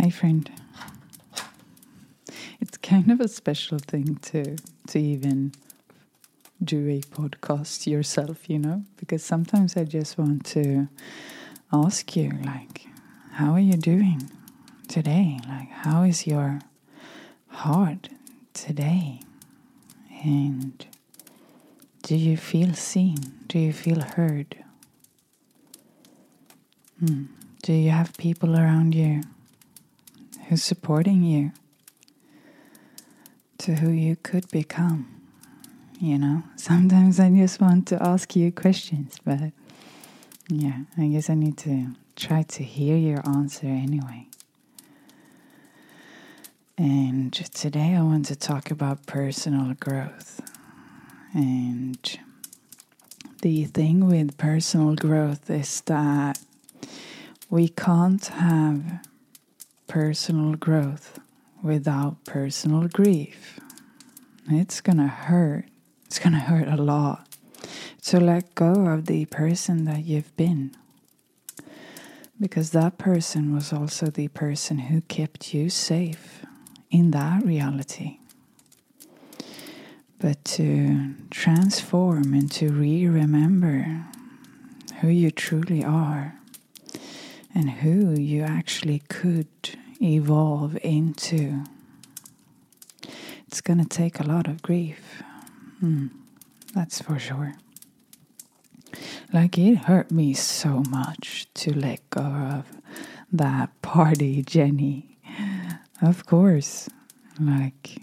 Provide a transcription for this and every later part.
Hi, friend. It's kind of a special thing to to even do a podcast yourself, you know, because sometimes I just want to ask you, like, how are you doing today? Like, how is your heart today? And do you feel seen? Do you feel heard? Hmm. Do you have people around you who's supporting you to who you could become? You know, sometimes I just want to ask you questions, but yeah, I guess I need to try to hear your answer anyway. And today I want to talk about personal growth. And the thing with personal growth is that we can't have personal growth without personal grief. It's gonna hurt. It's gonna hurt a lot to let go of the person that you've been. Because that person was also the person who kept you safe in that reality. But to transform and to re remember who you truly are and who you actually could evolve into. It's going to take a lot of grief. Hmm, that's for sure. Like it hurt me so much to let go of that party, Jenny. Of course. Like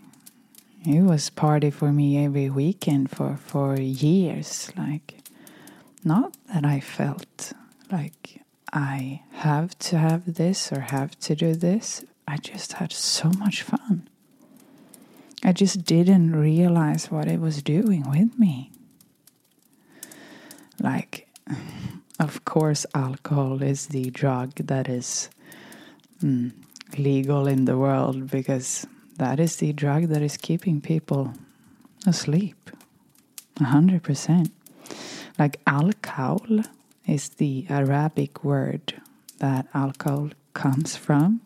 it was party for me every weekend for for years like not that I felt like I have to have this or have to do this. I just had so much fun. I just didn't realize what it was doing with me. Like, of course, alcohol is the drug that is mm, legal in the world because that is the drug that is keeping people asleep. A hundred percent. Like alcohol is the Arabic word that alcohol comes from.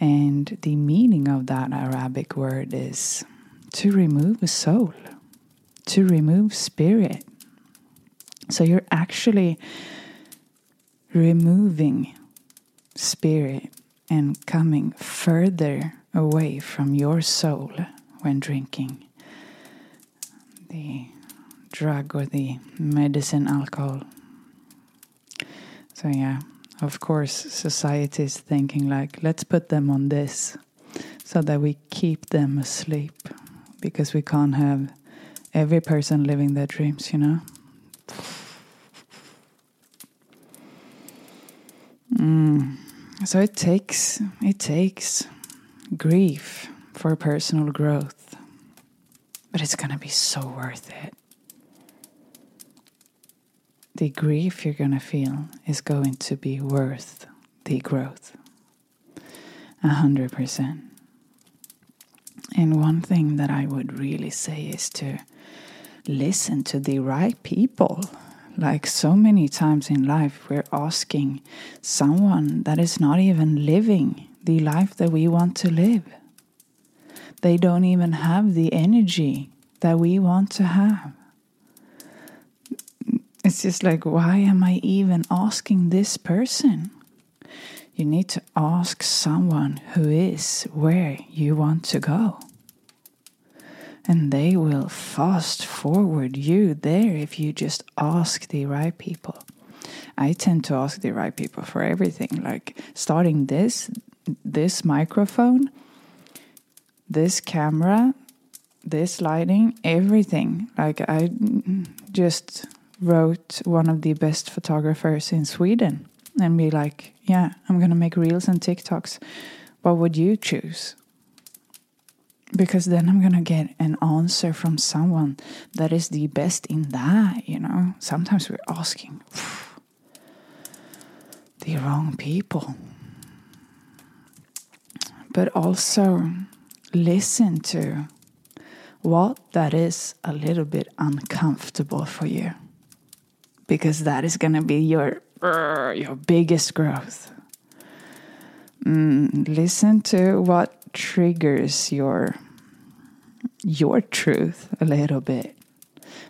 And the meaning of that Arabic word is to remove a soul, to remove spirit. So you're actually removing spirit and coming further away from your soul when drinking the drug or the medicine alcohol. So, yeah, of course, society is thinking like, let's put them on this so that we keep them asleep because we can't have every person living their dreams, you know? Mm. So it takes it takes grief for personal growth, but it's gonna be so worth it the grief you're going to feel is going to be worth the growth. A hundred percent. And one thing that I would really say is to listen to the right people. Like so many times in life, we're asking someone that is not even living the life that we want to live. They don't even have the energy that we want to have. It's just like, why am I even asking this person? You need to ask someone who is where you want to go. And they will fast forward you there if you just ask the right people. I tend to ask the right people for everything, like starting this, this microphone, this camera, this lighting, everything. Like I just wrote one of the best photographers in Sweden and be like, yeah, I'm going to make reels and TikToks. What would you choose? Because then I'm going to get an answer from someone that is the best in that, you know? Sometimes we're asking the wrong people. But also listen to what that is a little bit uncomfortable for you because that is going to be your your biggest growth. mm, listen to what triggers your your truth a little bit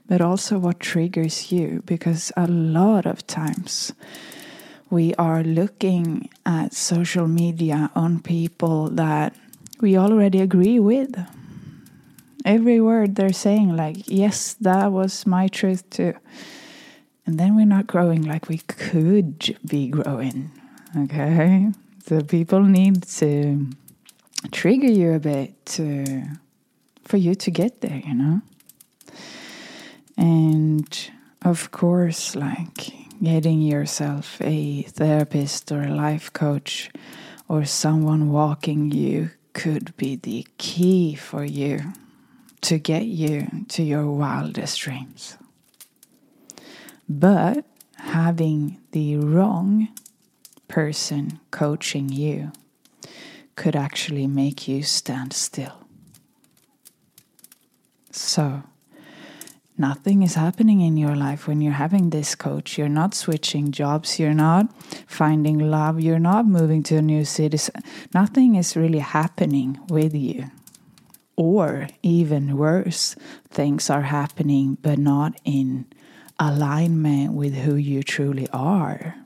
but also what triggers you because a lot of times we are looking at social media on people that we already agree with every word they're saying like yes that was my truth too and then we're not growing like we could be growing okay so people need to trigger you a bit to, for you to get there, you know? And of course, like getting yourself a therapist or a life coach or someone walking you could be the key for you to get you to your wildest dreams. But having the wrong person coaching you could actually make you stand still. So, nothing is happening in your life when you're having this coach. You're not switching jobs, you're not finding love, you're not moving to a new city. Nothing is really happening with you. Or even worse, things are happening but not in alignment with who you truly are.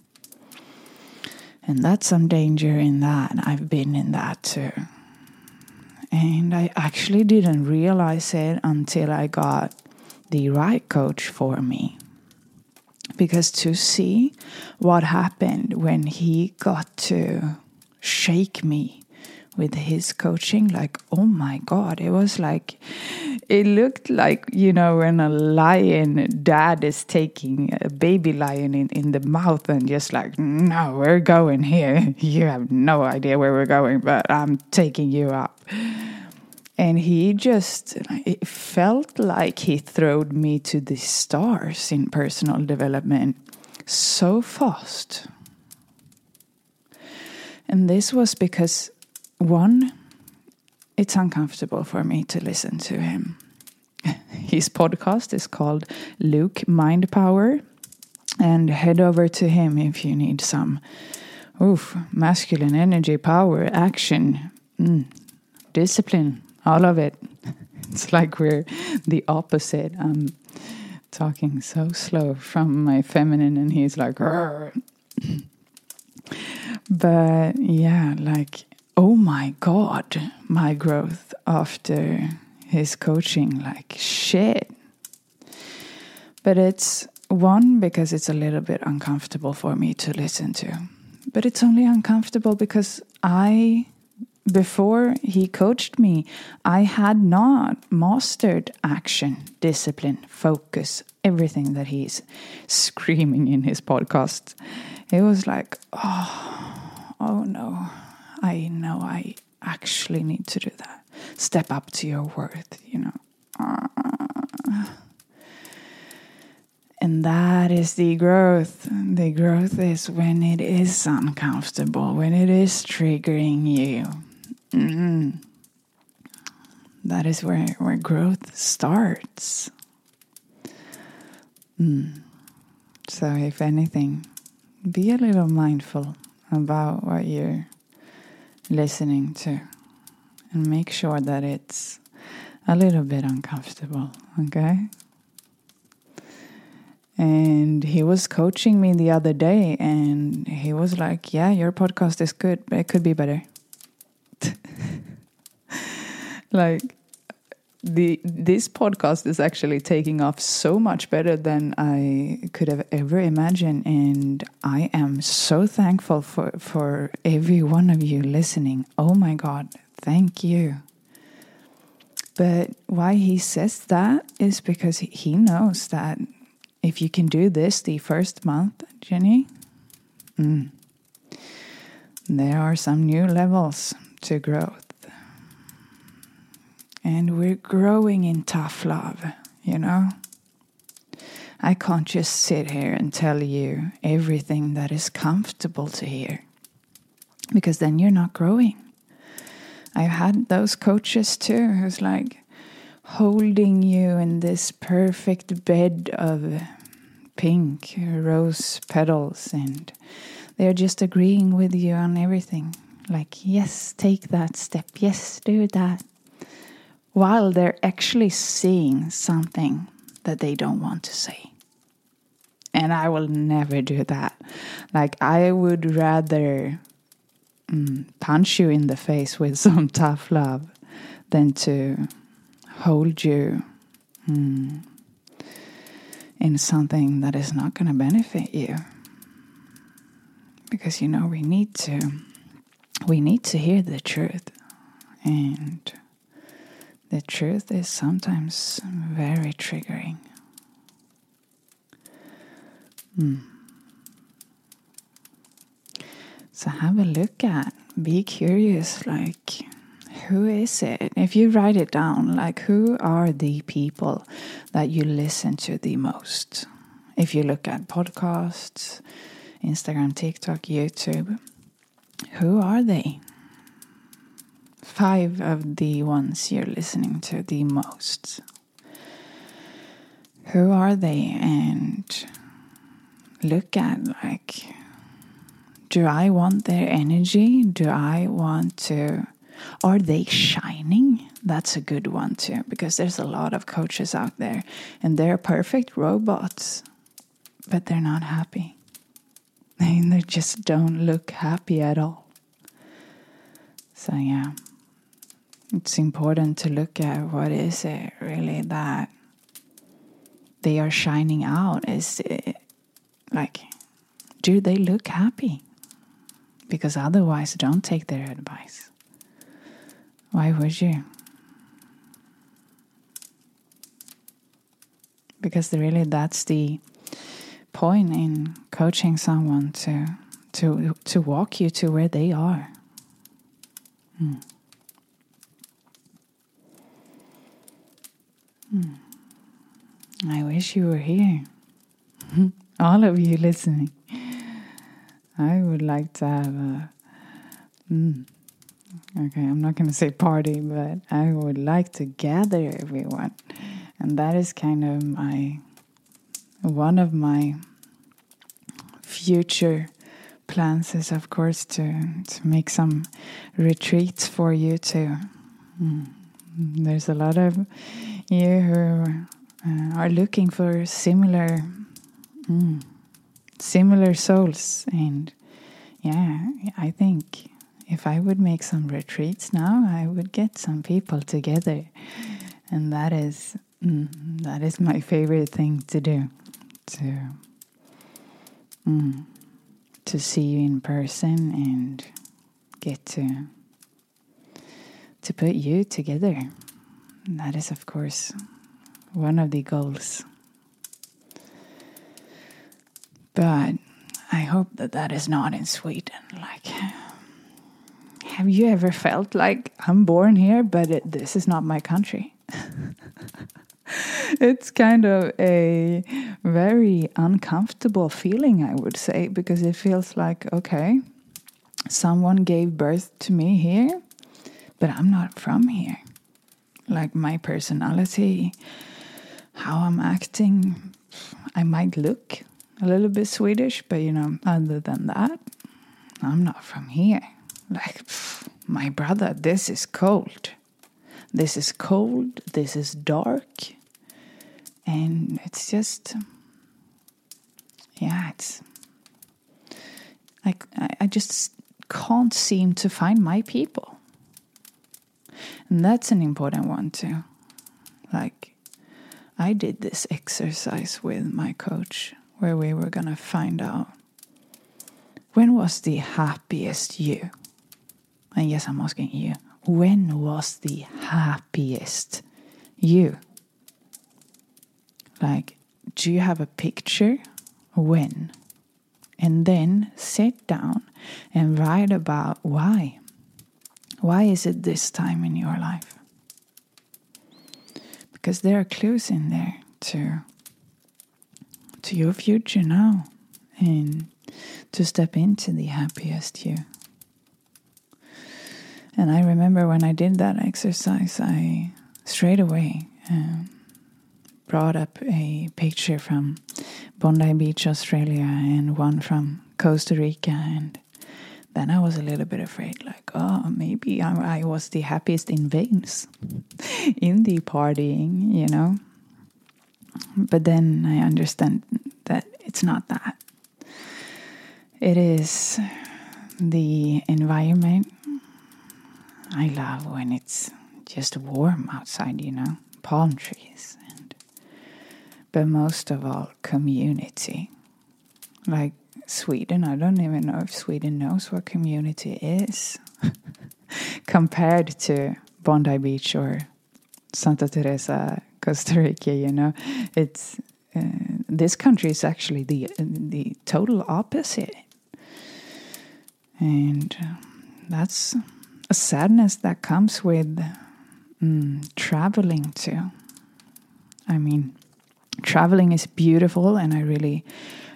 And that's some danger in that. I've been in that too. And I actually didn't realize it until I got the right coach for me. Because to see what happened when he got to shake me with his coaching, like, oh my God, it was like it looked like you know when a lion dad is taking a baby lion in, in the mouth and just like no we're going here. You have no idea where we're going but i'm taking you up. And he just it felt like he throwed me to the stars in personal development so fast. And this was because one it's uncomfortable for me to listen to him. His podcast is called Luke Mind Power, and head over to him if you need some oof, masculine energy, power, action, mm, discipline, all of it. It's like we're the opposite. I'm talking so slow from my feminine, and he's like, but yeah, like oh my God, my growth after his coaching, like shit. But it's one, because it's a little bit uncomfortable for me to listen to. But it's only uncomfortable because I, before he coached me, I had not mastered action, discipline, focus, everything that he's screaming in his podcast. It was like, oh, oh no I know I actually need to do that. Step up to your worth, you know. And that is the growth. The growth is when it is uncomfortable, when it is triggering you. Mm-hmm. That is where, where growth starts. Mm. So, if anything, be a little mindful about what you're listening to and make sure that it's a little bit uncomfortable, okay? And he was coaching me the other day and he was like, Yeah, your podcast is good, but it could be better. like, the this podcast is actually taking off so much better than I could have ever imagined and I am so thankful for for every one of you listening. Oh my god, thank you. But why he says that is because he knows that if you can do this the first month, Jenny, mm, there are some new levels to growth and we're growing in tough love, you know? I can't just sit here and tell you everything that is comfortable to hear because then you're not growing. I've had those coaches too who's like holding you in this perfect bed of pink rose petals and they're just agreeing with you on everything. Like, yes, take that step. Yes, do that. While they're actually saying something that they don't want to say. And I will never do that. Like, I would rather mm, punch you in the face with some tough love than to hold you mm, in something that is not going to benefit you. Because you know we need to we need to hear the truth. And the truth is sometimes very triggering. Mm. So have a look at, be curious, like, who is it? If you write it down, like, who are the people that you listen to the most? If you look at podcasts, Instagram, TikTok, YouTube, who are they? Five of the ones you're listening to the most. Who are they? And look at, like, do I want their energy? Do I want to? Are they shining? That's a good one too, because there's a lot of coaches out there and they're perfect robots, but they're not happy. And they just don't look happy at all. So, yeah, it's important to look at what is it really that they are shining out. Is it like, do they look happy? because otherwise, don't take their advice. Why would you? Because really, that's the point in coaching someone to to to walk you to where they are. Hmm. Hmm. I wish you were here. All of you listening. I would like to have a. Mm, okay, I'm not going to say party, but I would like to gather everyone. And that is kind of my. One of my future plans is, of course, to, to make some retreats for you too. Mm. There's a lot of you uh, are looking for similar. Mm, similar souls. And yeah, I think if I would make some retreats now, I would get some people together. And that is mm, that is my favorite thing to do. To mm, to see you in person and get to to put you together. And that is of course one of the goals but I hope that that is not in Sweden. Like, have you ever felt like I'm born here, but it, this is not my country? it's kind of a very uncomfortable feeling, I would say, because it feels like, okay, someone gave birth to me here, but I'm not from here. Like my personality, how I'm acting, I might look a little bit Swedish, but you know, other than that, I'm not from here. Like, pff, my brother, this is cold. This is cold, this is dark, and it's just, yeah, it's like I, I just can't seem to find my people. And that's an important one too. Like, I did this exercise with my coach where we were going to find out when was the happiest you? And yes, I'm asking you, when was the happiest you? Like, do you have a picture? When? And then sit down and write about why. Why is it this time in your life? Because there are clues in there to to your future now and to step into the happiest you. And I remember when I did that exercise, I straight away um, brought up a picture from Bondi Beach, Australia, and one from Costa Rica. And then I was a little bit afraid, like, oh, maybe I, I was the happiest in Vegas in the partying, you know. But then I understand that it's not that. It is the environment. I love when it's just warm outside, you know, palm trees, and but most of all, community. Like Sweden, I don't even know if Sweden knows what community is compared to Bondi Beach or Santa Teresa, Costa Rica. You know, it's uh, this country is actually the the total opposite, and uh, that's a sadness that comes with mm, traveling too. I mean, traveling is beautiful, and I really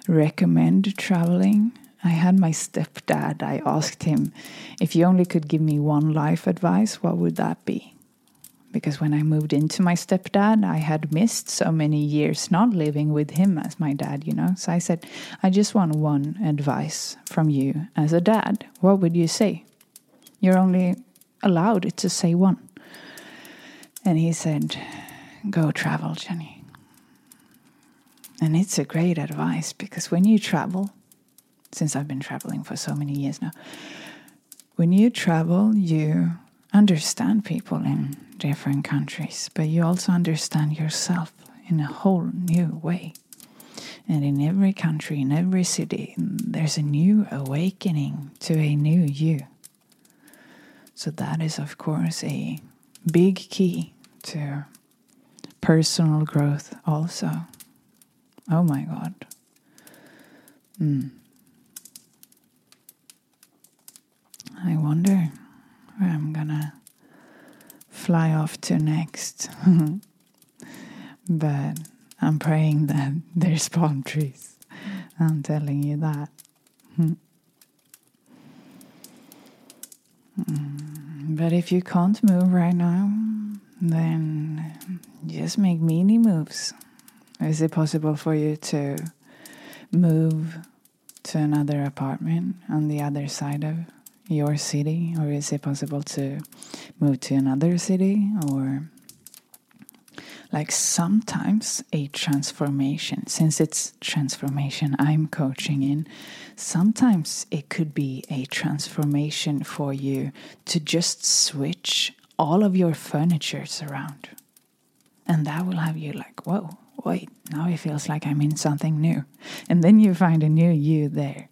recommend traveling. I had my stepdad. I asked him if you only could give me one life advice, what would that be? Because when I moved into my stepdad, I had missed so many years not living with him as my dad, you know. So I said, I just want one advice from you as a dad. What would you say? You're only allowed to say one. And he said, Go travel, Jenny. And it's a great advice because when you travel, since I've been traveling for so many years now, when you travel, you understand people in different countries, but you also understand yourself in a whole new way. And in every country, in every city, there's a new awakening to a new you. So, that is, of course, a big key to personal growth, also. Oh my God. Mm. I wonder where I'm gonna fly off to next. but I'm praying that there's palm trees. I'm telling you that. Mm. But if you can't move right now, then just make mini moves. Is it possible for you to move to another apartment on the other side of your city? Or is it possible to move to another city? Or like sometimes a transformation, since it's transformation I'm coaching in, sometimes it could be a transformation for you to just switch all of your furnitures around. And that will have you like, whoa, wait, now it feels like I'm in something new. And then you find a new you there.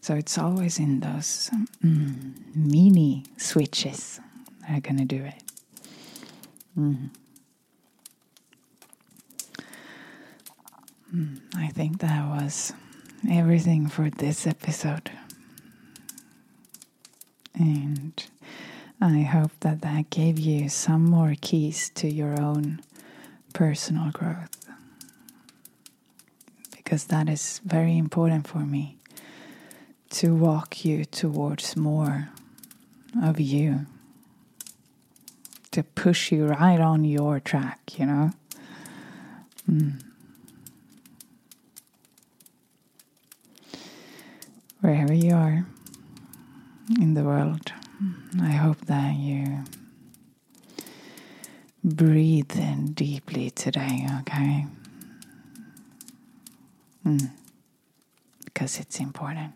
So it's always in those mm, mini switches that are going to do it. Mm. Mm, I think that was everything for this episode. And I hope that that gave you some more keys to your own personal growth because that is very important for me to walk you towards more of you, to push you right on your track, you know. Mm. Wherever you are in the world, I hope that you breathe in deeply today, okay? Mm. Because it's important.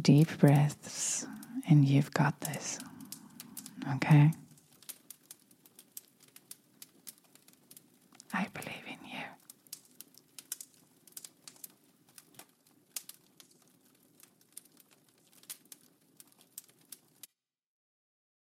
Deep breaths, and you've got this. Okay?